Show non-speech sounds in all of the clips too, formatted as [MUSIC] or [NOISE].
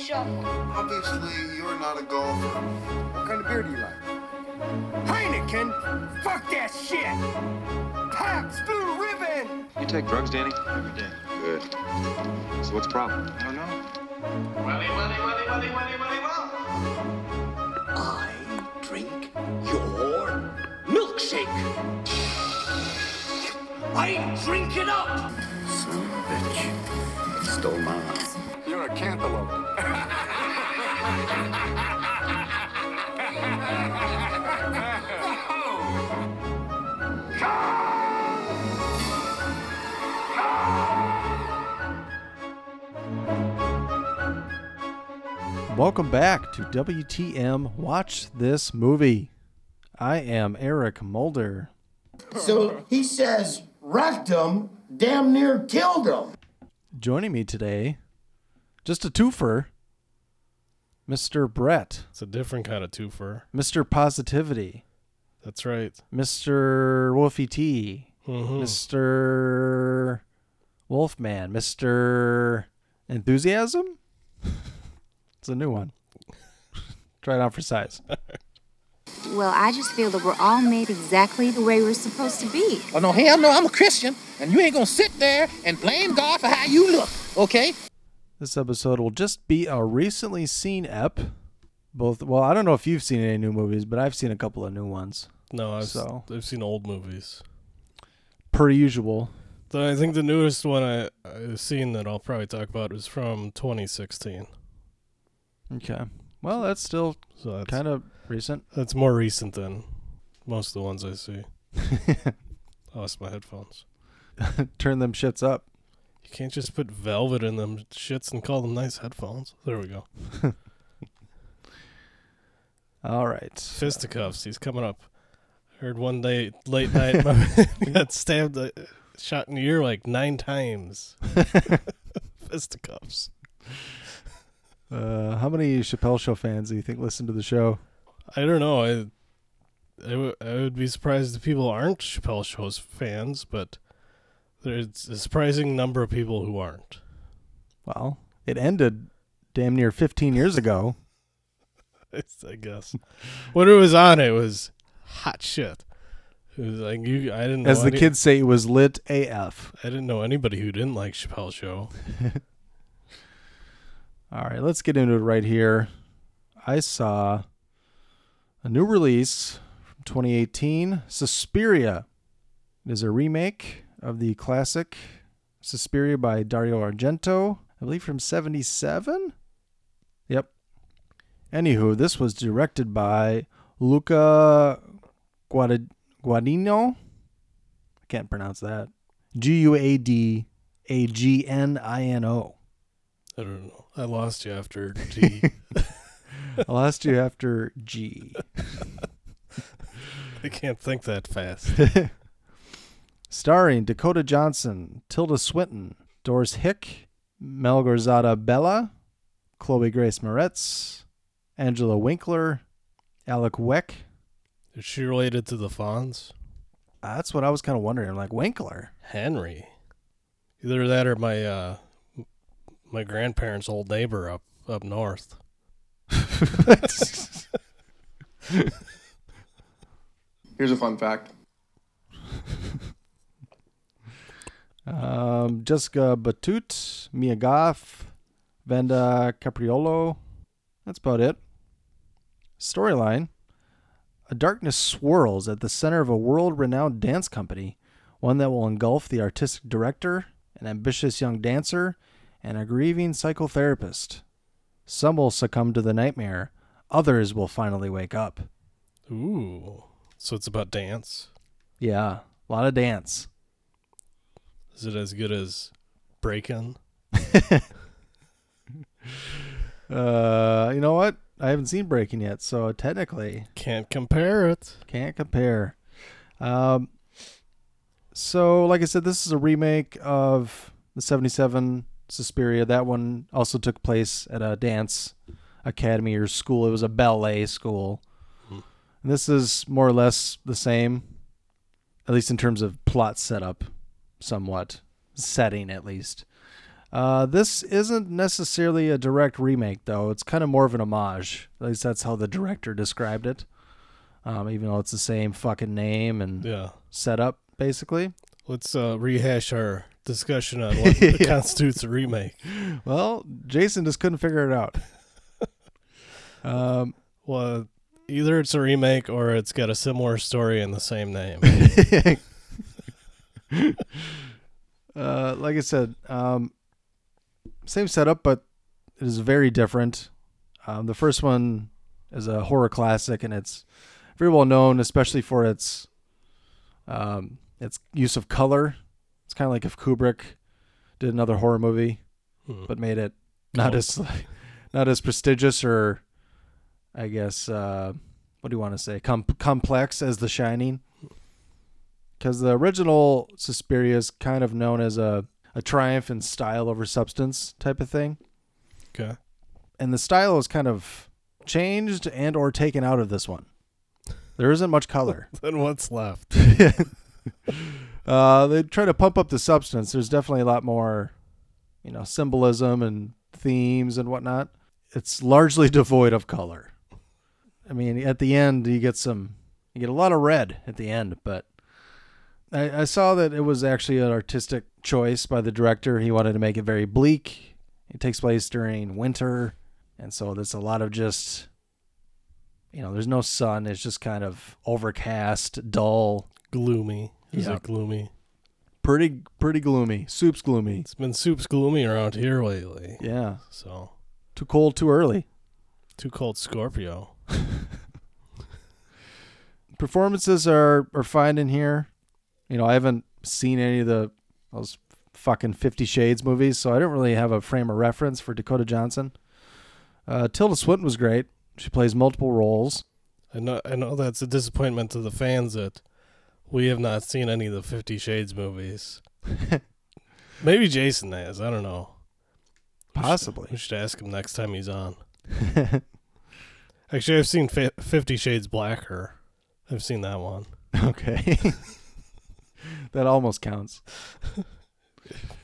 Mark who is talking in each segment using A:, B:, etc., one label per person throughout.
A: shuffle.
B: Obviously, you're not a golfer.
C: What kind of beer do you like? Heineken? Fuck that shit! Pabst Blue Ribbon!
D: You take drugs, Danny?
B: Every day.
D: Good. So what's the problem?
B: I don't know.
E: Welly, welly, welly, welly, welly, welly, well.
F: I drink your milkshake. I drink it up.
C: Son of a bitch. Stole mine.
B: You're a cantaloupe.
G: Welcome back to WTM Watch This Movie. I am Eric Mulder.
H: So he says, wrecked him, damn near killed him.
G: Joining me today, just a twofer, Mr. Brett,
I: It's a different kind of twofer.
G: Mr. Positivity,
I: That's right.
G: Mr. Wolfie T,
I: Mhm.
G: Mr. Wolfman, Mr. Enthusiasm? [LAUGHS] it's a new one. [LAUGHS] Try it on for size. [LAUGHS]
A: Well, I just feel that we're all made exactly the way we're supposed to be.
J: Oh no, hell no, I'm a Christian, and you ain't gonna sit there and blame God for how you look, okay?
G: This episode will just be a recently seen ep. Both well, I don't know if you've seen any new movies, but I've seen a couple of new ones.
I: No, I've,
G: So-
I: I've seen old movies.
G: Per usual.
I: I think the newest one I, I've seen that I'll probably talk about is from 2016.
G: Okay. Well, that's still
I: So that's
G: kind of recent.
I: that's more recent than most of the ones I see. [LAUGHS] I lost my headphones.
G: Turn them shits up.
I: You can't just put velvet in them shits and call them nice headphones. There we go. [LAUGHS]
G: All right.
I: Fisticuffs. He's coming up. Heard one day late night [LAUGHS] my man got stabbed, uh, shot in the ear like nine times. [LAUGHS] Fisticuffs.
G: Uh, how many Chappelle Show fans do you think listen to the show?
I: I don't know. I, I, w- I would be surprised if people aren't Chappelle Show's fans, but there's a surprising number of people who aren't.
G: Well, it ended damn near 15 years ago. [LAUGHS]
I: I guess. when it was on, it was hot shit. It was like you. I didn't. Know
G: As the
I: any-
G: kids say, it was lit AF.
I: I didn't know anybody who didn't like Chappelle's Show. [LAUGHS]
G: All right, let's get into it right here. I saw a new release from 2018, Suspiria. It is a remake of the classic Suspiria by Dario Argento, I believe from 77. Yep. Anywho, this was directed by Luca Guad- Guadagnino. I can't pronounce that. G U A D A G N I N O.
I: I don't know. I lost you after [LAUGHS] G.
G: I lost you after G. [LAUGHS]
I: I can't think that fast. [LAUGHS]
G: Starring Dakota Johnson, Tilda Swinton, Doris Hick, Malgorzata Bela, Chloe Grace Moretz, Angela Winkler, Alek Wek.
I: Is she related to the Fonz?
G: Uh, That's what I was kind of wondering. I'm like, Winkler?
I: Henry. Either that or my uh my grandparents' old neighbor up up north. [LAUGHS]
C: Here's a fun fact.
G: Um, Jessica Batut, Mia Goth, Vanda Capriolo. That's about it. Storyline A darkness swirls at the center of a world renowned dance company, one that will engulf the artistic director, an ambitious young dancer, and a grieving psychotherapist. Some will succumb to the nightmare, others will finally wake up.
I: Ooh. So it's about dance.
G: Yeah, a lot of dance.
I: Is it as good as Breakin'? [LAUGHS]
G: Uh, you know what? I haven't seen Breaking yet, so technically
I: Can't compare it.
G: can't compare. Um, so like I said, this is a remake of the '77 Suspiria. That one also took place at a dance academy or school. It was a ballet school. And this is more or less the same, at least in terms of plot setup, somewhat setting at least. Uh, this isn't necessarily a direct remake, though. It's kind of more of an homage. At least that's how the director described it. Um, even though it's the same fucking name and
I: Yeah.
G: setup, basically.
I: Let's uh, rehash our discussion on what [LAUGHS]
G: Yeah.
I: constitutes a remake.
G: Well, Jason just couldn't figure it out. [LAUGHS] um,
I: Well, either it's a remake or it's got a similar story and the same name. [LAUGHS] [LAUGHS]
G: uh, like I said, um, same setup, but it is very different. Um, the first one is a horror classic, and it's very well known, especially for its um, its use of color. It's kind of like if Kubrick did another horror movie,
I: Hmm.
G: but made it not
I: Oh.
G: as [LAUGHS] not as prestigious or, I guess, uh, what do you want to say, Com- complex as The Shining because the original Suspiria is kind of known as a, a triumph in style over substance type of thing.
I: Okay.
G: And the style is kind of changed and or taken out of this one. There isn't much color. [LAUGHS]
I: then what's left? [LAUGHS] [LAUGHS]
G: uh, they try to pump up the substance. There's definitely a lot more, you know, symbolism and themes and whatnot. It's largely devoid of color. I mean, at the end, you get some, you get a lot of red at the end, but I, I saw that it was actually an artistic choice by the director. He wanted to make it very bleak. It takes place during winter, and so there's a lot of just, you know, there's no sun. It's just kind of overcast, dull,
I: gloomy. Is
G: Yeah.
I: it gloomy?
G: pretty pretty gloomy. Soup's gloomy.
I: It's been soup's gloomy around here lately.
G: Yeah,
I: So
G: too cold, too early.
I: too cold Scorpio. [LAUGHS]
G: Performances are are fine in here. You know, I haven't seen any of the those fucking Fifty Shades movies, so I don't really have a frame of reference for Dakota Johnson. Uh, Tilda Swinton was great. She plays multiple roles.
I: I know I know that's a disappointment to the fans that we have not seen any of the Fifty Shades movies. [LAUGHS] Maybe Jason has. I don't know.
G: Possibly.
I: We should ask him next time he's on. [LAUGHS] Actually, I've seen Fi Fifty Shades Blacker. I've seen that one.
G: okay. [LAUGHS] [LAUGHS] that almost counts. [LAUGHS]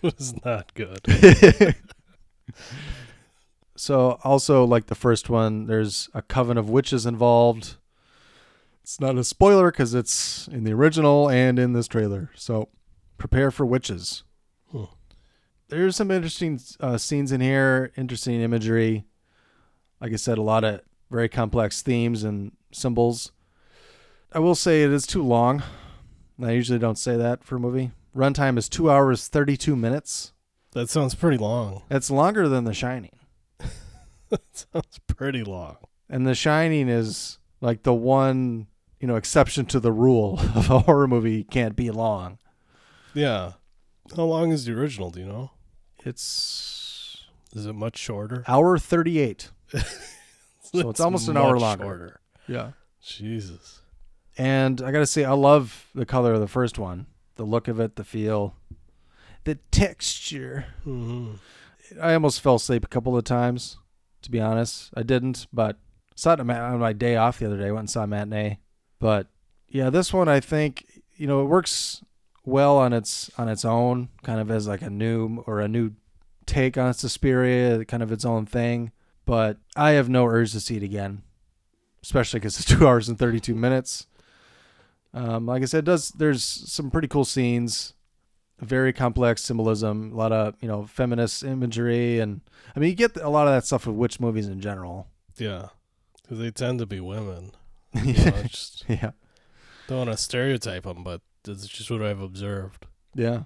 I: It was not good. [LAUGHS]
G: So also like the first one, there's a coven of witches involved. It's not a spoiler because it's in the original and in this trailer. So prepare for witches.
I: Hmm.
G: There's some interesting uh, scenes in here, interesting imagery. Like I said, a lot of very complex themes and symbols. I will say it is too long. I usually don't say that for a movie. Runtime is two hours thirty two minutes.
I: That sounds pretty long.
G: It's longer than The Shining. [LAUGHS]
I: that sounds pretty long.
G: And The Shining is like the one, you know, exception to the rule [LAUGHS] of a horror movie can't be long.
I: Yeah. How long is the original? Do you know?
G: It's
I: Is it much shorter?
G: hour 38. [LAUGHS] So it's almost an hour longer.
I: Shorter.
G: Yeah.
I: Jesus.
G: And I got to say I love the color of the first one. The look of it, the feel, the texture.
I: hmm
G: I almost fell asleep a couple of times, to be honest. I didn't, but saw it on my- on my day off the other day. Went and saw a matinee. But yeah, this one I think you know it works well on its on its own, kind of as like a new or a new take on Suspiria, kind of its own thing. But I have no urge to see it again, especially because it's [LAUGHS] two hours and thirty two minutes. Um, like I said, does there's some pretty cool scenes very complex symbolism, a lot of you know feminist imagery, and I mean you get a lot of that stuff with witch movies in general.
I: Yeah. Because they tend to be women. [LAUGHS] You know, just
G: yeah,
I: don't want to stereotype them, but it's just what I've observed.
G: yeah.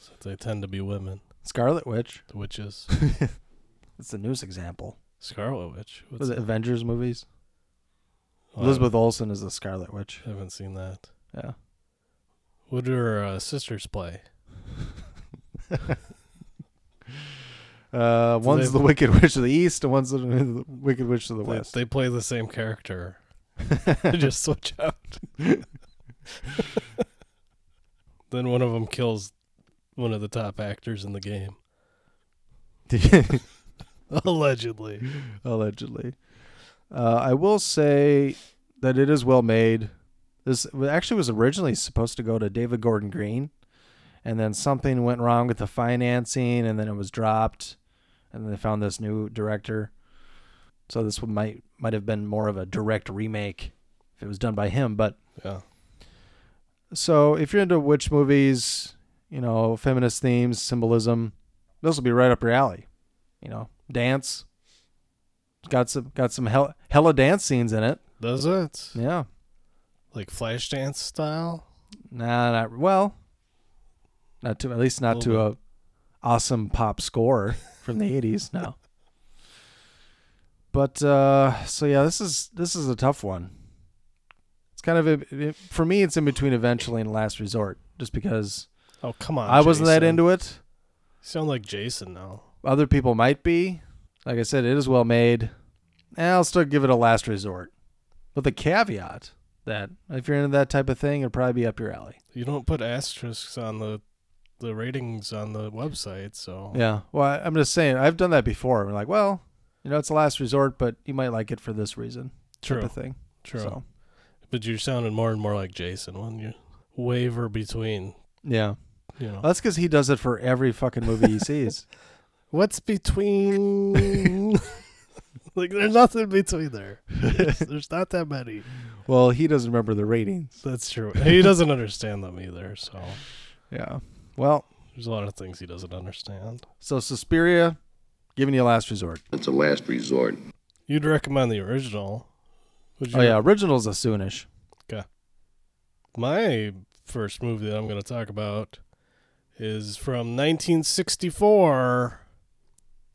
I: So they tend to be women.
G: Scarlet Witch.
I: The witches. [LAUGHS]
G: That's the newest example.
I: Scarlet Witch. What's
G: Was it
I: that?
G: Avengers movies?
I: I
G: Elizabeth Olsen is the Scarlet Witch.
I: haven't, haven't seen that.
G: Yeah.
I: What do her uh, sisters play? [LAUGHS]
G: Uh, one's the Wicked Witch of the East, and one's the [LAUGHS] Wicked Witch of the
I: They,
G: West.
I: they play the same character. [LAUGHS] They just switch out. then one of them kills one of the top actors in the game. Allegedly.
G: Allegedly. Uh, I will say that it is well made. This actually was originally supposed to go to David Gordon Green, and then something went wrong with the financing, and then it was dropped, and then they found this new director. So this one might might have been more of a direct remake if it was done by him. But
I: Yeah.
G: so if you're into witch movies, you know, feminist themes, symbolism, this will be right up your alley. You know, dance. Got some got some hell, hella dance scenes in it.
I: Does it?
G: Yeah.
I: Like Flashdance style?
G: Nah, not well. Not to at least not to a awesome pop score from the eighties. No. [LAUGHS] But uh, so yeah, this is this is a tough one. It's kind of a, it, for me. It's in between eventually and last resort, just because
I: Oh, come on.
G: I wasn't that into it.
I: You sound like Jason now.
G: Other people might be. Like I said, it is well made. And I'll still give it a last resort, with the caveat that if you're into that type of thing, it'll probably be up your alley.
I: You don't put asterisks on the the ratings on the website, so
G: Yeah. Well, I- I'm just saying, I've done that before. We're like, well, you know, it's a last resort, but you might like it for this reason.
I: True.
G: Type of thing.
I: True.
G: So,
I: But you're sounding more and more like Jason when you waver between.
G: yeah.
I: You know.
G: That's because he does it for every fucking movie he sees. [LAUGHS]
I: What's between? [LAUGHS] like, there's nothing between there. There's, there's not that many.
G: Well, he doesn't remember the ratings.
I: That's true. He doesn't understand them either. So
G: Yeah. Well,
I: there's a lot of things he doesn't understand.
G: so Suspiria, giving you a last resort.
F: It's a last resort.
I: You'd recommend the original. Would oh, you?
G: Oh yeah, original's a soonish.
I: Okay. My first movie that I'm going to talk about is from 1964,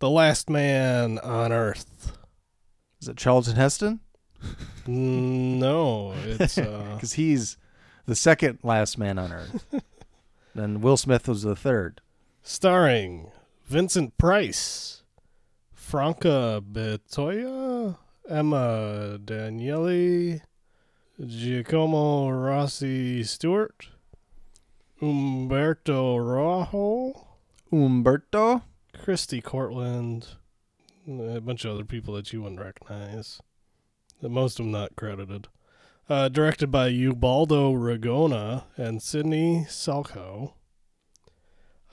I: The Last Man on Earth.
G: Is it Charlton Heston?
I: No, it's uh, [LAUGHS]
G: Because he's the second last man on Earth. [LAUGHS] then Will Smith was the third.
I: starring Vincent Price, Franca Bettoia, Emma Danieli, Giacomo Rossi Stewart, Umberto Raho,
G: Umberto.
I: Christi Courtland, a bunch of other people that you wouldn't recognize. Most of them not credited. Uh, directed by Ubaldo Ragona and Sidney Salkow.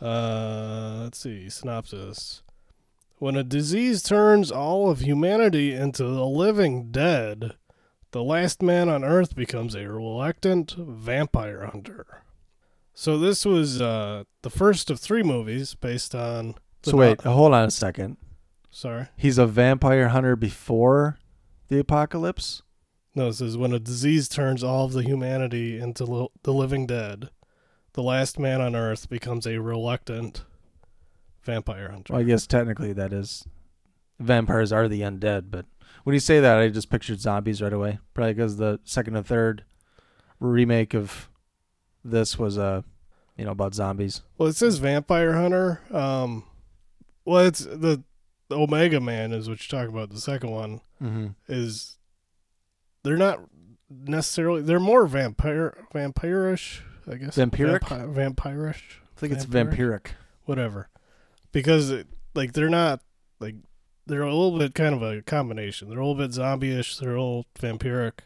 I: Uh, let's see, synopsis. When a disease turns all of humanity into the living dead, the last man on earth becomes a reluctant vampire hunter. So this was uh, the first of three movies based on.
G: So wait,
I: no-
G: hold on a second.
I: sorry.
G: He's a vampire hunter before the apocalypse.
I: No, it says when a disease turns all of the humanity into li- the living dead, the last man on earth becomes a reluctant vampire hunter.
G: Well, I guess technically that is. Vampires are the undead, but when you say that, I just pictured zombies right away. Probably because the second and third remake of this was uh, you know, about zombies.
I: Well, it says vampire hunter. Um, well, it's the, the Omega Man is what you're talking about. The second one
G: Mm-hmm.
I: is they're not necessarily they're more vampire vampirish, I guess.
G: Vampiric?
I: Vampi- vampirish.
G: I think it's
I: Vampiric?
G: vampiric.
I: whatever because it, like they're not like they're a little bit kind of a combination they're a little bit zombie-ish they're a little vampiric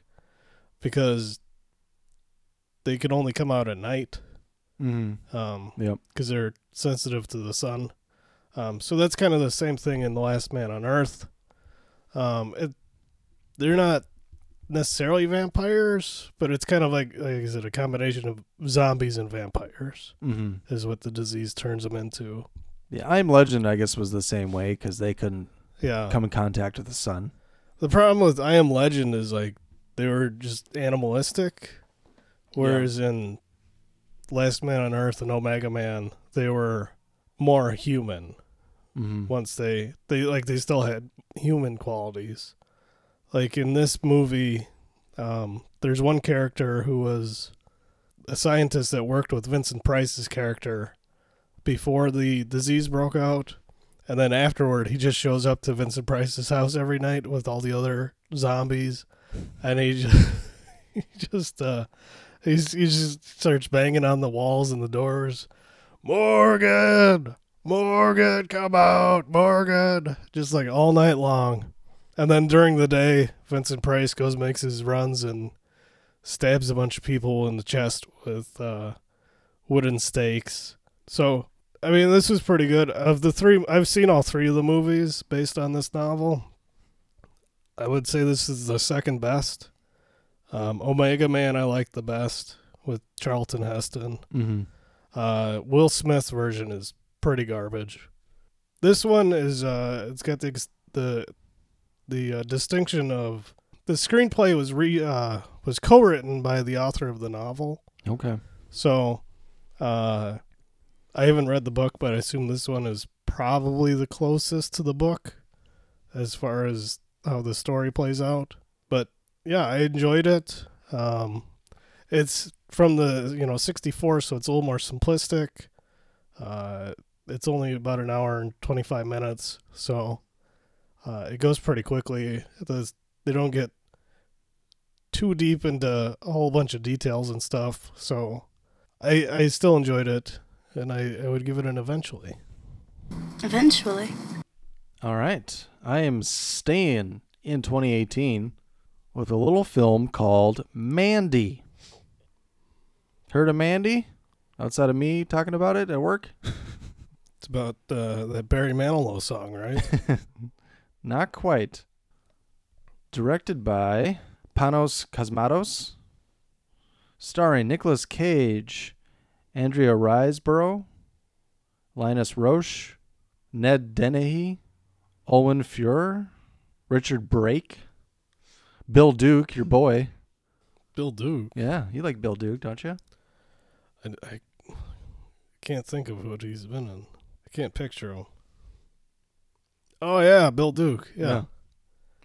I: because they can only come out at night
G: Mm-hmm.
I: um
G: Yep.
I: because they're sensitive to the sun um so that's kind of the same thing in the last man on earth um it they're not necessarily vampires but it's kind of like like is it a combination of zombies and vampires
G: Mm-hmm.
I: is what the disease turns them into
G: Yeah, I'm Legend, I guess, was the same way because they couldn't
I: yeah
G: come in contact with the sun.
I: The problem with I Am Legend is like they were just animalistic, whereas in Last Man on Earth and Omega Man they were more human.
G: Mm-hmm.
I: Once they they like they still had human qualities. Like in this movie, um, there's one character who was a scientist that worked with Vincent Price's character before the disease broke out. And then afterward, he just shows up to Vincent Price's house every night with all the other zombies, and he just, [LAUGHS] he just uh, he's, he just starts banging on the walls and the doors. Morgan, Morgan, come out, Morgan, just like all night long. And then during the day, Vincent Price goes makes his runs and stabs a bunch of people in the chest with uh, wooden stakes So, I mean, this is pretty good. Of the three, I've seen all three of the movies based on this novel. I would say this is the second best. Um, Omega Man, I like the best with Charlton Heston.
G: Mm-hmm.
I: Uh, Will Smith version is pretty garbage. This one is uh, it's got the the the uh, distinction of the screenplay was re uh, was co-written by the author of the novel.
G: Okay.
I: So, uh, I haven't read the book, but I assume this one is probably the closest to the book as far as how the story plays out. But yeah, I enjoyed it. Um, it's from the you know 64, so it's a little more simplistic. Uh, it's only about an hour and 25 minutes, so uh, it goes pretty quickly. The, they don't get too deep into a whole bunch of details and stuff, so I I still enjoyed it, and I, I would give it an eventually.
K: Eventually.
G: All right. I am staying in 2018 with a little film called Mandy. Heard of Mandy? Outside of me talking about it at work? [LAUGHS]
I: It's about uh, that Barry Manilow song, right? [LAUGHS]
G: Not quite. Directed by Panos Cosmatos. Starring Nicolas Cage, Andrea Riseborough, Linus Roache, Ned Dennehy, Olwen Fouéré, Richard Brake, Bill Duke, your boy.
I: Bill Duke.
G: Yeah, you like Bill Duke, don't you?
I: I, I can't think of what he's been in. I can't picture him. Oh yeah, Bill Duke. Yeah,
G: Yeah.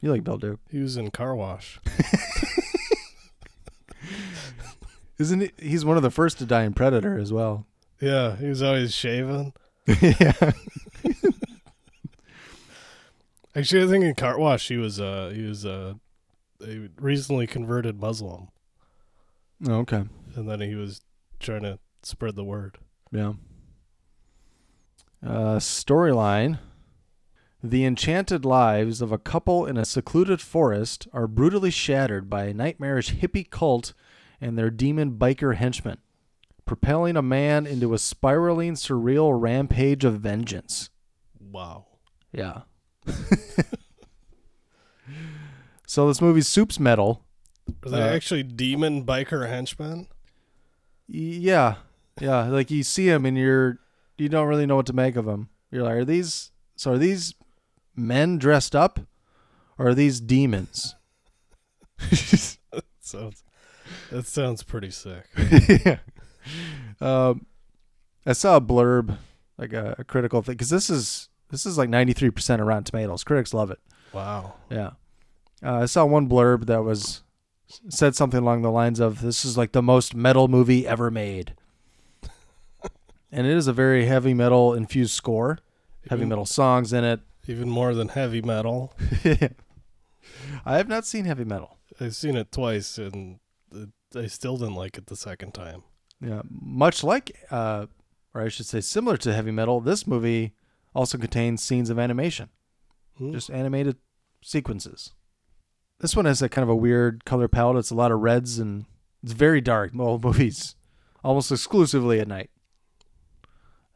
G: You like Bill Duke.
I: he was in Car Wash. [LAUGHS]
G: Isn't he? He's one of the first to die in Predator as well.
I: yeah, he was always shaven. [LAUGHS]
G: yeah. [LAUGHS]
I: Actually, I think in Car Wash he was uh he was uh a recently converted Muslim,
G: Okay.
I: and then he was trying to spread the word.
G: Yeah. Uh, storyline The enchanted lives of a couple in a secluded forest are brutally shattered by a nightmarish hippie cult and their demon biker henchmen, propelling a man into a spiraling, surreal rampage of vengeance.
I: Wow.
G: Yeah. [LAUGHS] so this movie's Soup's Metal.
I: Are they
G: Uh,
I: actually demon biker henchmen?
G: Yeah, yeah. Like you see him and you're you don't really know what to make of them. You're like, are these so? Are these men dressed up, or are these demons? [LAUGHS]
I: that Sounds that sounds pretty sick. [LAUGHS]
G: yeah. Um, I saw a blurb, like a, a critical thing, because this is this is like 93 percent around Tomatoes. Critics love it.
I: Wow.
G: Yeah. Uh, I saw one blurb that was said something along the lines of this is like the most metal movie ever made. And it is a very heavy metal infused score. Heavy metal songs in it.
I: Even more than heavy metal. [LAUGHS]
G: I have not seen heavy metal.
I: I've seen it twice, and I still didn't like it the second time.
G: Yeah, much like uh or I should say similar to heavy metal, this movie also contains scenes of animation.
I: Hmm.
G: Just animated sequences. This one has a kind of a weird color palette. It's a lot of reds and it's very dark. [LAUGHS] Well, movies almost exclusively at night.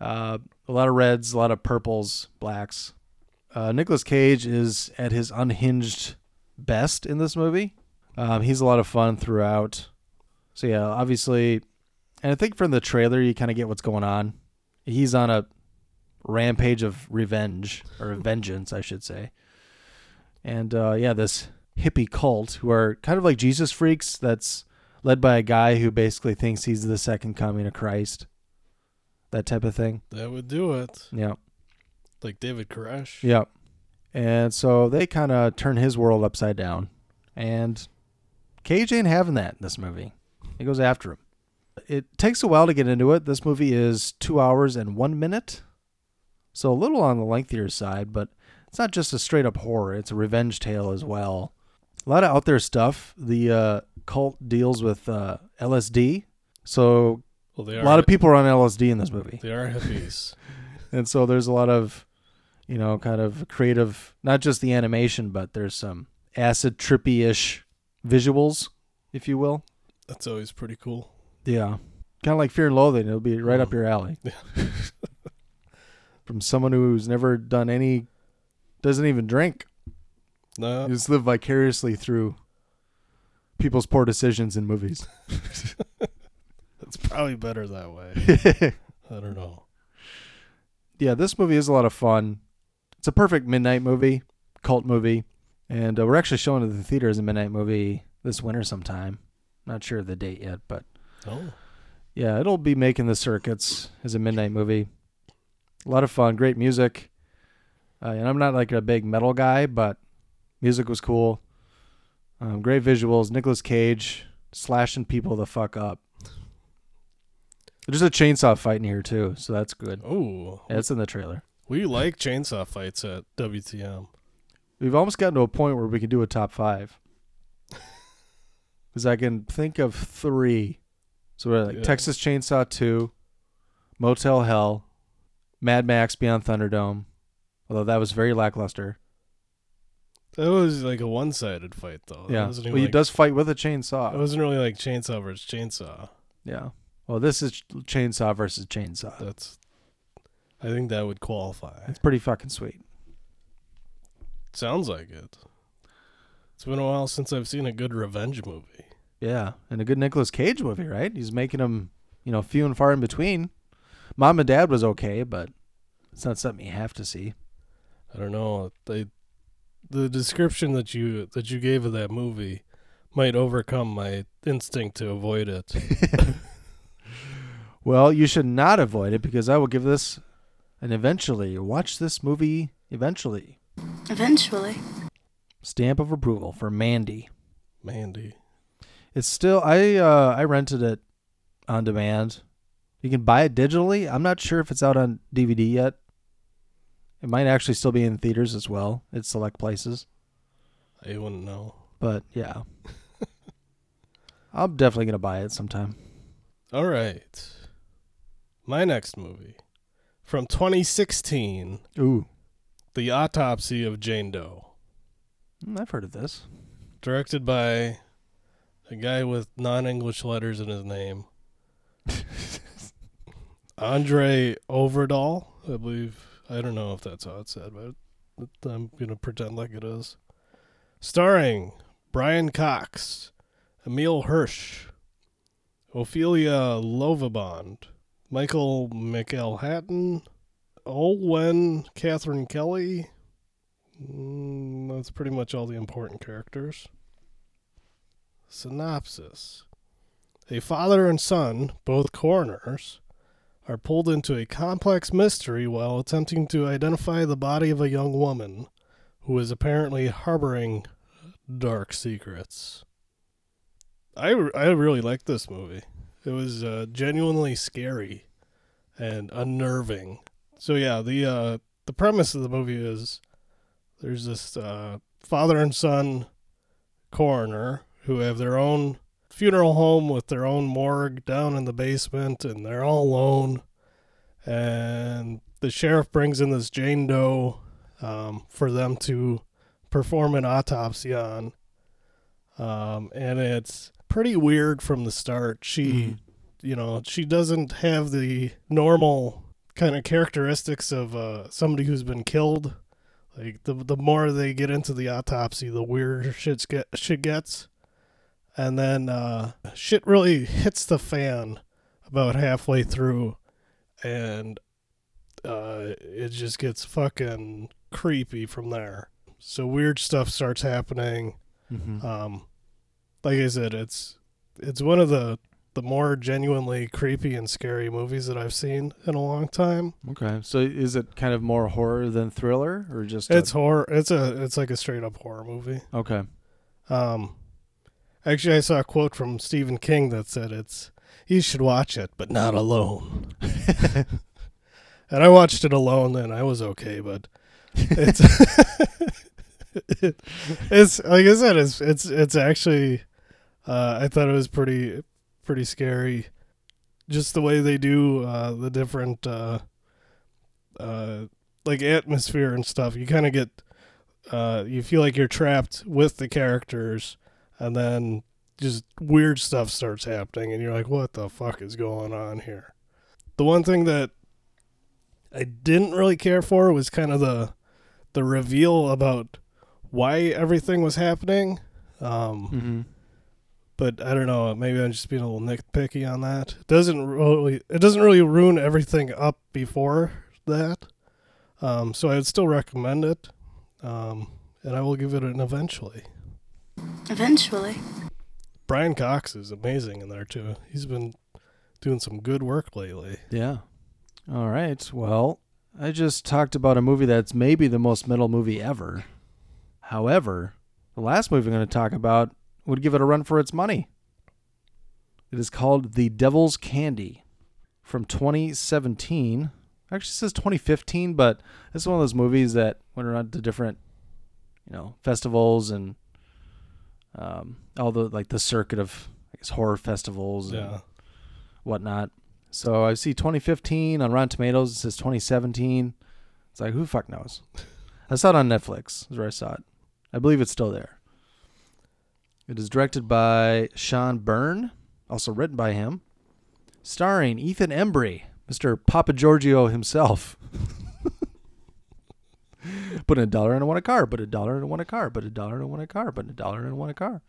G: Uh, a lot of reds, a lot of purples, blacks. Uh, Nicolas Cage is at his unhinged best in this movie. Um, he's a lot of fun throughout. So yeah, obviously, and I think from the trailer you kind of get what's going on. He's on a rampage of revenge or vengeance, I should say. And uh, yeah, this hippie cult who are kind of like Jesus freaks. That's led by a guy who basically thinks he's the second coming of Christ. That type of thing.
I: That would do it.
G: Yeah.
I: Like David Koresh.
G: Yep. And so they kind of turn his world upside down. And Cage ain't having that in this movie. He goes after him. It takes a while to get into it. This movie is two hours and one minute. So a little on the lengthier side, but it's not just a straight up horror, it's a revenge tale as well. A lot of out there stuff. The uh, cult deals with uh, LSD. So
I: Well, they
G: a
I: are
G: lot of people are on LSD in this movie.
I: They are hippies. [LAUGHS]
G: and so there's a lot of you know kind of creative not just the animation but there's some acid trippy-ish visuals if you will
I: That's always pretty cool.
G: yeah kind of like Fear and Loathing. It'll be right up mm. your alley. [LAUGHS] From someone who's never done any, doesn't even drink.
I: No.
G: You just live vicariously through people's poor decisions in movies. [LAUGHS]
I: It's probably better that way. [LAUGHS] I don't know.
G: yeah, this movie is a lot of fun. It's a perfect midnight movie, cult movie, and uh, we're actually showing it at the theater as a midnight movie this winter sometime. Not sure of the date yet, but
I: Oh.
G: yeah, it'll be making the circuits as a midnight movie. A lot of fun, great music. Uh, and I'm not like a big metal guy, but music was cool. Um, great visuals. Nicolas Cage slashing people the fuck up. There's a chainsaw fight in here too, so that's good.
I: Oh.
G: that's in the trailer.
I: We like chainsaw fights at WTM.
G: We've almost gotten to a point where we can do a top five. Because I can think of three. So we're like
I: Yeah.
G: Texas Chainsaw 2, Motel Hell, Mad Max Beyond Thunderdome. Although that was very lackluster.
I: That was like a one-sided fight, though.
G: Yeah. Well,
I: even
G: he does fight with a chainsaw.
I: It wasn't really like chainsaw versus chainsaw.
G: yeah. Well, this is chainsaw versus chainsaw.
I: That's. I think that would qualify.
G: It's pretty fucking sweet.
I: Sounds like it. It's been a while since I've seen a good revenge movie.
G: Yeah. And a good Nicolas Cage movie, right? He's making them, you know, few and far in between. Mom and Dad was okay, but it's not something you have to see.
I: I don't know. They, the description that you that you gave of that movie might overcome my instinct to avoid it. [LAUGHS]
G: Well, you should not avoid it because I will give this an eventually. Watch this movie eventually.
K: Eventually.
G: Stamp of approval for Mandy.
I: Mandy.
G: It's still I uh I rented it on demand. You can buy it digitally. I'm not sure if it's out on DVD yet. It might actually still be in theaters as well at select places.
I: I wouldn't know.
G: But yeah. [LAUGHS] I'm definitely gonna buy it sometime.
I: All right. My next movie from 2016.
G: Ooh.
I: The Autopsy of Jane Doe.
G: Mm, I've heard of this.
I: Directed by a guy with non English letters in his name. [LAUGHS] André Øvredal, I believe. I don't know if that's how it's said, but I'm going to pretend like it is. Starring Brian Cox, Emile Hirsch, Ophelia Lovibond, Michael McElhatton, Olwen Catherine Kelly. Mm, that's pretty much all the important characters. Synopsis A father and son, both coroners, are pulled into a complex mystery while attempting to identify the body of a young woman who is apparently harboring dark secrets. I, I really like this movie. It was uh, genuinely scary and unnerving. So yeah, the uh, the premise of the movie is there's this uh, father and son coroner who have their own funeral home with their own morgue down in the basement, and they're all alone. And the sheriff brings in this Jane Doe um, for them to perform an autopsy on. Um, and it's pretty weird from the start. She, you know, she doesn't have the normal kind of characteristics of uh, somebody who's been killed. Like the the more they get into the autopsy, the weirder shit get shit gets, and then uh, shit really hits the fan about halfway through, and uh, it just gets fucking creepy from there. So weird stuff starts happening.
G: Mhm.
I: Um, like I said, it's it's one of the the more genuinely creepy and scary movies that I've seen in a long time.
G: Okay. So is it kind of more horror than thriller or just a-
I: It's horror. It's a it's like a straight up horror movie.
G: Okay.
I: Um, actually, I saw a quote from Stephen King that said it's you should watch it, but not alone. [LAUGHS] and I watched it alone, and I was okay, but it's [LAUGHS] it's like I said, it's it's it's actually uh, I thought it was pretty pretty scary. Just the way they do uh, the different uh, uh, like atmosphere and stuff. You kind of get uh, you feel like you're trapped with the characters, and then just weird stuff starts happening, and you're like, what the fuck is going on here? The one thing that I didn't really care for was kind of the the reveal about why everything was happening. Um,
G: Mm-hmm.
I: But I don't know. Maybe I'm just being a little nitpicky on that. It doesn't really it doesn't really ruin everything up before that. Um, so I would still recommend it, um, and I will give it an eventually.
K: Eventually.
I: Brian Cox is amazing in there too. He's been doing some good work lately.
G: Yeah. All right. Well, I just talked about a movie that's maybe the most metal movie ever. However, the last movie I'm going to talk about would give it a run for its money. It is called The Devil's Candy from 2017. Actually, it says 2015, but it's one of those movies that went around to different, you know, festivals and um, all the like the circuit of I guess horror festivals and
I: Yeah.
G: whatnot. So I see 2015 on Rotten Tomatoes. It says 2017. It's like who the fuck knows? I saw it on Netflix. Is where I saw it. I believe it's still there. It is directed by Sean Byrne, also written by him, starring Ethan Embry, Mr. Papa Giorgio himself. [LAUGHS] put a dollar and want a car. Put a dollar and want a car. Put a dollar and want a car. Put a dollar and want a car.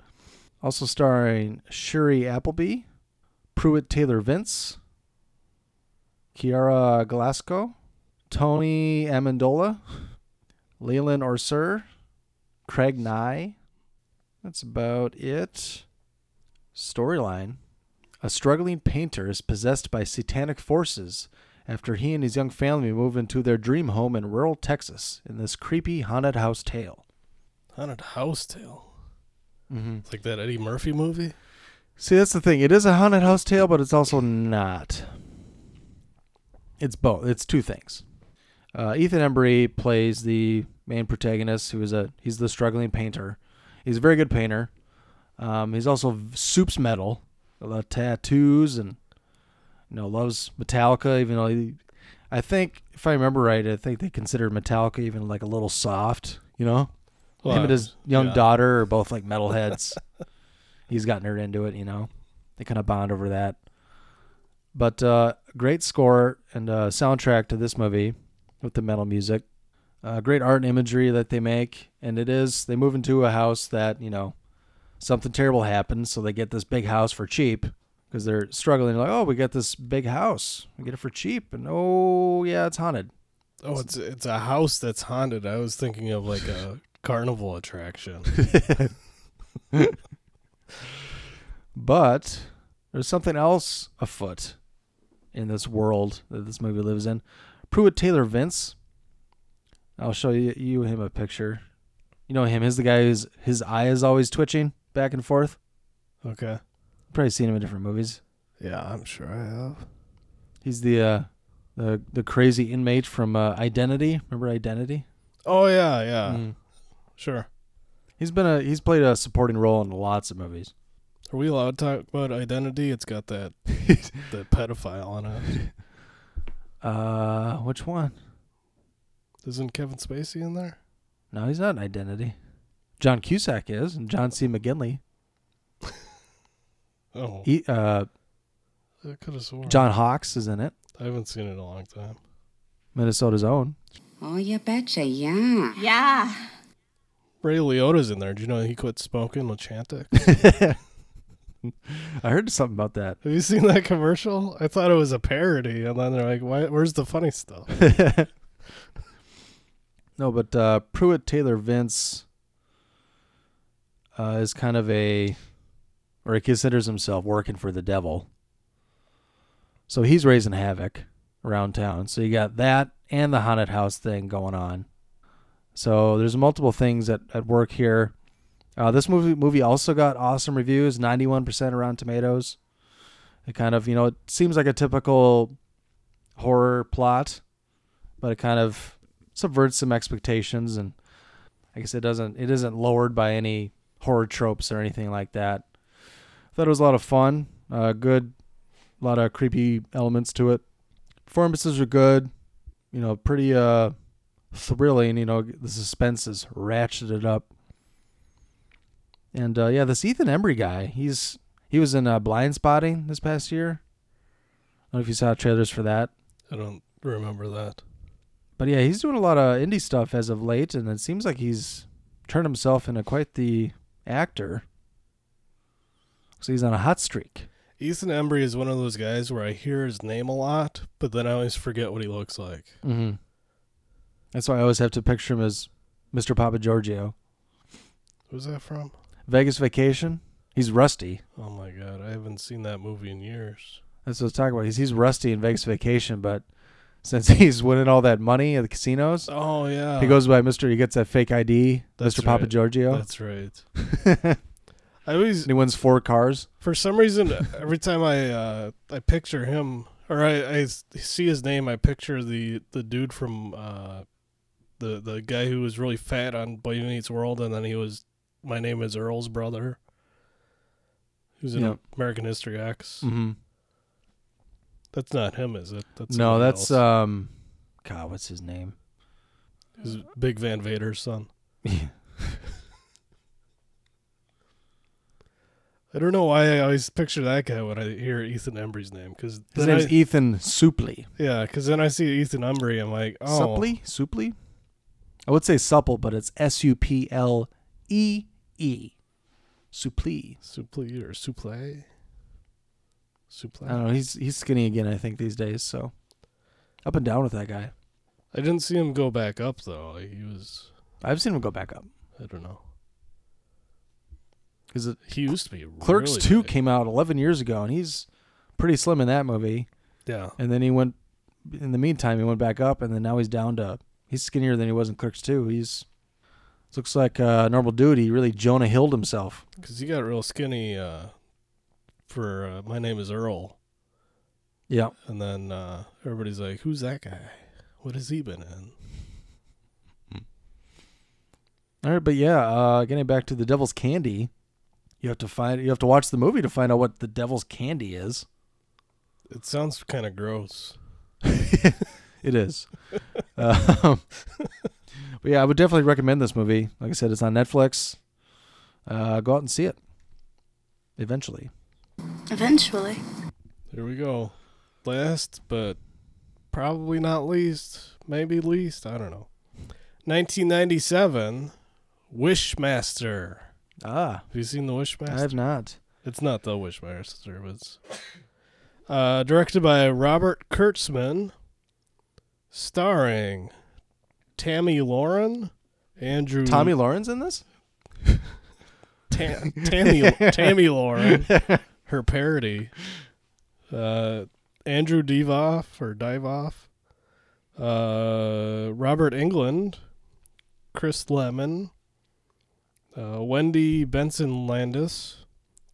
G: Also starring Shiri Appleby, Pruitt Taylor Vince, Kiara Glasco, Tony Amendola, Leland Orser, Craig Nigh. That's about it. Storyline A struggling painter is possessed by satanic forces after he and his young family move into their dream home in rural Texas in this creepy haunted house tale.
I: Haunted House Tale.
G: Mm-hmm.
I: It's like that Eddie Murphy movie.
G: See, that's the thing. It is a haunted house tale, but it's also not. It's both. It's two things. Uh, Ethan Embry plays the main protagonist, who is a he's the struggling painter. He's a very good painter. Um, he's also soups metal, a lot of tattoos, and you know loves Metallica. Even though he, I think if I remember right, I think they considered Metallica even like a little soft. You know,
I: Well,
G: him and his young
I: yeah.
G: daughter are both like [LAUGHS] metalheads. He's gotten her into it, you know. They kind of bond over that. But uh, great score and uh, soundtrack to this movie with the metal music. Uh, great art and imagery that they make, and it is they move into a house that you know something terrible happens, so they get this big house for cheap because they're struggling. Like, oh, we got this big house, we get it for cheap, and oh yeah, it's haunted.
I: Oh, it's it's a house that's haunted. I was thinking of like a [LAUGHS] carnival attraction. [LAUGHS]
G: But there's something else afoot in this world that this movie lives in. Pruitt Taylor Vince. I'll show you you him a picture. You know him. He's the guy whose his eye is always twitching back and forth.
I: Okay.
G: Probably seen him in different movies.
I: Yeah, I'm sure I have.
G: He's the uh, the the crazy inmate from uh, Identity. Remember Identity?
I: Oh yeah, yeah.
G: Mm.
I: Sure.
G: He's been a he's played a supporting role in lots of movies.
I: Are we allowed to talk about identity? It's got that [LAUGHS] the pedophile on it.
G: Uh, which one?
I: Isn't Kevin Spacey in there?
G: No, he's not in Identity. John Cusack is, and John C. McGinley. [LAUGHS]
I: Oh,
G: He, uh,
I: I could have sworn.
G: John Hawkes is in it.
I: I haven't seen it in a long time.
G: Minnesota's own.
A: Oh, you betcha, yeah.
K: Yeah.
I: Ray Liotta's in there. Do you know he quit smoking with Chantix? [LAUGHS]
G: I heard something about that.
I: Have you seen that commercial? I thought it was a parody, and then they're like, "Why? Where's the funny stuff?" [LAUGHS]
G: no, but uh, Pruitt Taylor Vince uh, is kind of a, or he considers himself working for the devil. So he's raising havoc around town. So you got that and the haunted house thing going on. So there's multiple things at, at work here. Uh, this movie movie also got awesome reviews, 91% around tomatoes. It kind of, you know, it seems like a typical horror plot, but it kind of subverts some expectations and I guess it doesn't it isn't lowered by any horror tropes or anything like that. Thought it was a lot of fun. Uh, good, a lot of creepy elements to it. Performances are good. You know, pretty uh thrilling. You know, the suspense is ratcheted up. And uh, yeah, this Ethan Embry guy, he's he was in uh, Blindspotting this past year. I don't know if you saw trailers for that.
I: I don't remember that.
G: But yeah, he's doing a lot of indie stuff as of late, and it seems like he's turned himself into quite the actor. So he's on a hot streak.
I: Ethan Embry is one of those guys where I hear his name a lot, but then I always forget what he looks like.
G: Mm-hmm. That's why I always have to picture him as Mr. Papagiorgio.
I: Who's that from?
G: Vegas Vacation. He's Rusty.
I: Oh my god, I haven't seen that movie in years.
G: That's what I was talking about. He's, he's Rusty in Vegas Vacation, but since [LAUGHS] he's winning all that money at the casinos,
I: Oh yeah,
G: he goes by Mr. He gets that fake ID,
I: That's
G: Mr. Papa. Giorgio.
I: That's right. [LAUGHS] I always
G: and he wins four cars.
I: For some reason, every time I uh, I picture him or I see his name, I picture the, the dude from uh, the the guy who was really fat on Boy Meets World, and then he was my name is Earl's brother, who's in
G: Yep.
I: American History X.
G: Mm-hmm.
I: That's not him, is it? That's
G: No, that's
I: else.
G: um, God, what's his name?
I: His Big Van Vader's son. I don't know why I always picture that guy when I hear Ethan Embry's name because
G: His name's Ethan Suplee.
I: Yeah, because then I see Ethan Embry, I'm like, oh,
G: Suppley? Supley? I would say supple, but it's S U P L E E. Supley.
I: Supple or Supple? Supple.
G: I don't know. He's he's skinny again, I think, these days. So up and down with that guy.
I: I didn't see him go back up though. He was,
G: I've seen him go back up.
I: I don't know.
G: Because
I: He used to be
G: Clerks
I: really
G: 2
I: big.
G: came out 11 years ago, and he's pretty slim in that movie.
I: Yeah.
G: And then he went, in the meantime, he went back up, and then now he's down to, he's skinnier than he was in Clerks 2. He's, looks like a normal dude. He really Jonah Hilled himself.
I: Because he got real skinny uh, for uh, My Name is Earl.
G: Yeah.
I: And then uh, everybody's like, who's that guy? What has he been in?
G: All right, but yeah, uh, getting back to the Devil's Candy, you have to find, you have to watch the movie to find out what the Devil's Candy is.
I: It sounds kind of gross. [LAUGHS]
G: It is. [LAUGHS] um, but yeah, I would definitely recommend this movie. Like I said, it's on Netflix. Uh, go out and see it. Eventually.
K: Eventually.
I: Here we go. Last, but probably not least, maybe least, I don't know. 1997, Wishmaster.
G: Ah.
I: Have you seen the Wishmaster?
G: I have not.
I: It's not the Wishmaster, but it's uh, directed by Robert Kurtzman, starring Tammy Lauren, Andrew
G: Tommy Lauren's in this?
I: Ta- Tammy Tammy Lauren, [LAUGHS] her parody. Uh, Andrew Divoff or Divoff, uh, Robert Englund, Chris Lemmon, uh, Wendy Benson Landis,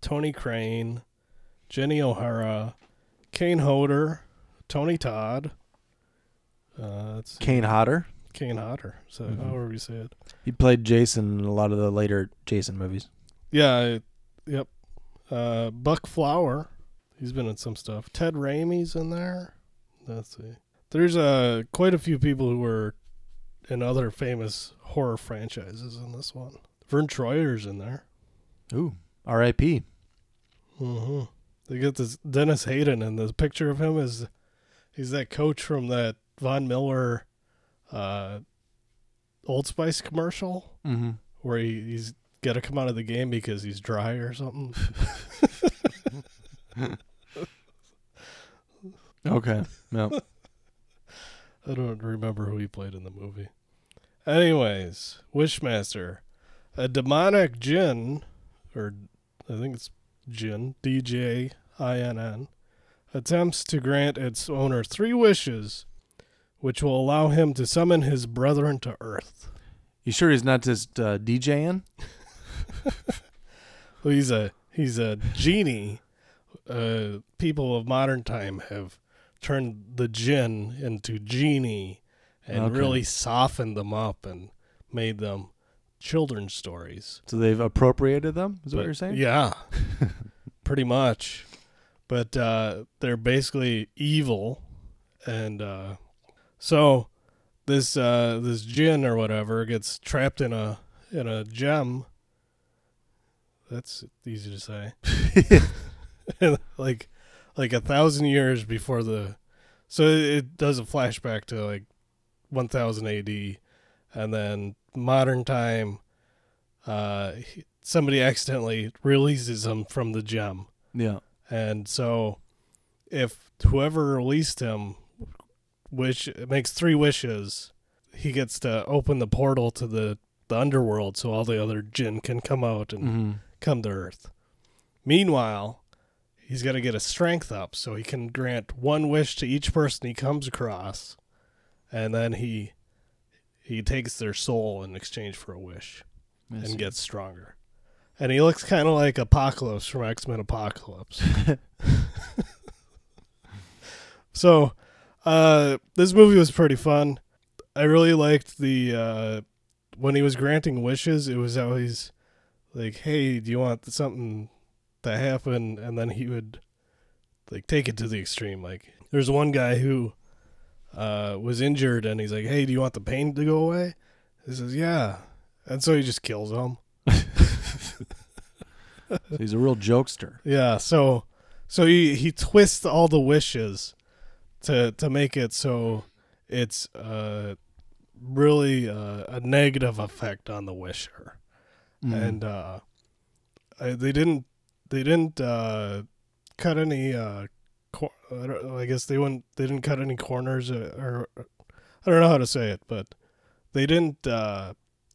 I: Tony Crane, Jenny O'Hara, Kane Hodder, Tony Todd. Uh.
G: Kane Hodder.
I: Kane Hodder. So
G: Mhm.
I: however you say it.
G: He played Jason in a lot of the later Jason movies.
I: Yeah, I, yep. Uh, Buck Flower, he's been in some stuff. Ted Raimi's in there. Let's see. There's uh, quite a few people who were in other famous horror franchises in this one. Verne Troyer's in there.
G: Ooh, R.I.P.
I: Mm-hmm. They get this Dennis Hayden, and the picture of him is he's that coach from that Von Miller uh, Old Spice commercial
G: Mhm.
I: where he, he's got to come out of the game because he's dry or something. [LAUGHS]
G: Okay. No. [LAUGHS]
I: I don't remember who he played in the movie. Anyways, Wishmaster, a demonic jinn, or I think it's jinn, D J I N N, attempts to grant its owner three wishes, which will allow him to summon his brethren to Earth.
G: You sure he's not just uh, DJing? [LAUGHS] [LAUGHS]
I: Well, he's a he's a genie. Uh, people of modern time have turned the jinn into genie and
G: Okay.
I: really softened them up and made them children's stories.
G: So they've appropriated them? Is that what you're saying?
I: Yeah, [LAUGHS] pretty much. But uh, they're basically evil, and uh, so this uh, this jinn or whatever gets trapped in a in a gem That's easy to say. [LAUGHS] [LAUGHS] like, like a thousand years before the, so it does a flashback to like 1000 AD, and then modern time. Uh, somebody accidentally releases him from the gem,
G: Yeah.
I: and so if whoever released him wish makes three wishes, he gets to open the portal to the, the underworld so all the other jinn can come out and
G: Mhm.
I: Come to Earth. Meanwhile, he's got to get his strength up so he can grant one wish to each person he comes across, and then he he takes their soul in exchange for a wish and gets stronger. And he looks kind of like Apocalypse from X Men Apocalypse. [LAUGHS] so, uh, this movie was pretty fun. I really liked the uh, when he was granting wishes. It was always like, "Hey, do you want something to happen?" And then he would like take it to the extreme. Like, there's one guy who uh, was injured, and he's like, "Hey, do you want the pain to go away?" He says, "Yeah," and so he just kills him.
G: So [LAUGHS] he's a real jokester.
I: Yeah, so so he he twists all the wishes to to make it so it's uh really uh, a negative effect on the wisher.
G: Mhm.
I: And uh I, they didn't they didn't uh cut any uh cor- I, don't, I guess they wouldn't they didn't cut any corners uh, or I don't know how to say it, but they didn't uh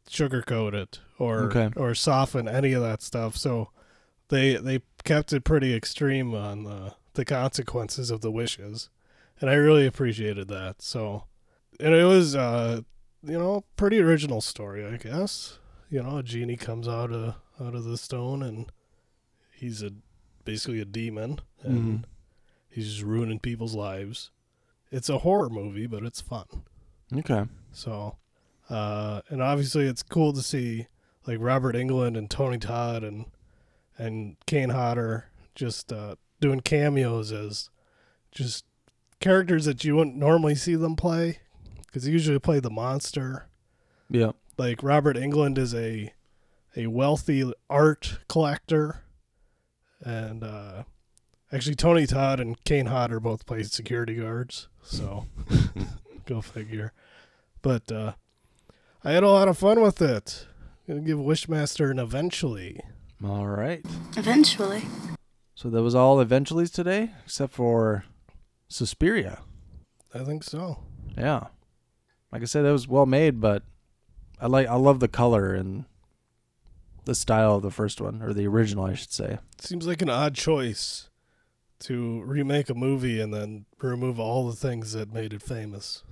I: sugarcoat it or
G: Okay.
I: or soften any of that stuff. So they they kept it pretty extreme on the the consequences of the wishes, and I really appreciated that. So, and it was uh you know pretty original story, I guess. You know, a genie comes out of out of the stone, and he's a basically a demon, and
G: Mhm.
I: he's just ruining people's lives. It's a horror movie, but it's fun.
G: Okay.
I: So, uh, and obviously it's cool to see like Robert Englund and Tony Todd and and Kane Hodder just uh, doing cameos as just characters that you wouldn't normally see them play because they usually play the monster.
G: Yeah.
I: Like Robert Englund is a a wealthy art collector, and uh, actually Tony Todd and Kane Hodder both play security guards. So [LAUGHS] go figure. But uh, I had a lot of fun with it. I'm Gonna give Wishmaster an eventually.
G: All right.
K: Eventually.
G: So that was all eventuallys today, except for Suspiria.
I: I think so.
G: Yeah. Like I said, that was well made, but I like I love the color and the style of the first one, or the original, I should say.
I: Seems like an odd choice to remake a movie and then remove all the things that made it famous.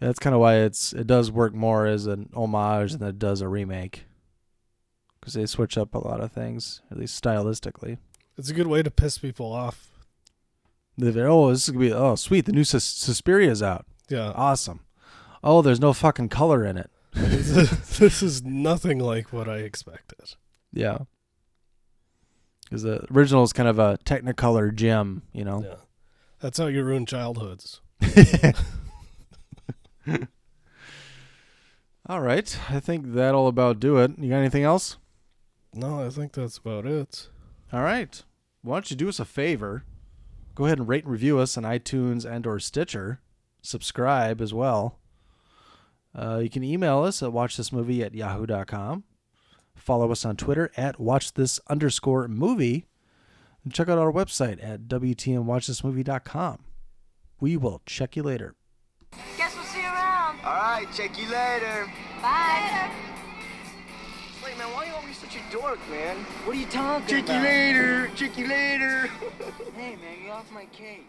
G: That's kind of why it's it does work more as an homage than it does a remake, because they switch up a lot of things, at least stylistically.
I: It's a good way to piss people off.
G: They're, oh, this is gonna be oh sweet, the new Sus- Suspiria's out.
I: Yeah.
G: awesome. Oh, there's no fucking color in it. [LAUGHS]
I: this is nothing like what I expected.
G: Yeah. Because the original is kind of a Technicolor gem, you know.
I: Yeah. That's how you ruin childhoods. [LAUGHS]
G: All right, I think that'll about do it. You got anything else?
I: No, I think that's about it.
G: All right. Why don't you do us a favor? Go ahead and rate and review us on iTunes and or Stitcher. Subscribe as well. Uh, you can email us at watchthismovie at yahoo.com. Follow us on Twitter at watchthis underscore movie. And check out our website at wtmwatchthismovie.com. We will check you later.
L: Guess we'll see you around.
C: All right, check you later.
L: Bye.
C: Wait, man, why are you always such a dork, man?
L: What are you talking about?
C: Check you later. Check you later. [LAUGHS]
L: Hey, man, get off my case.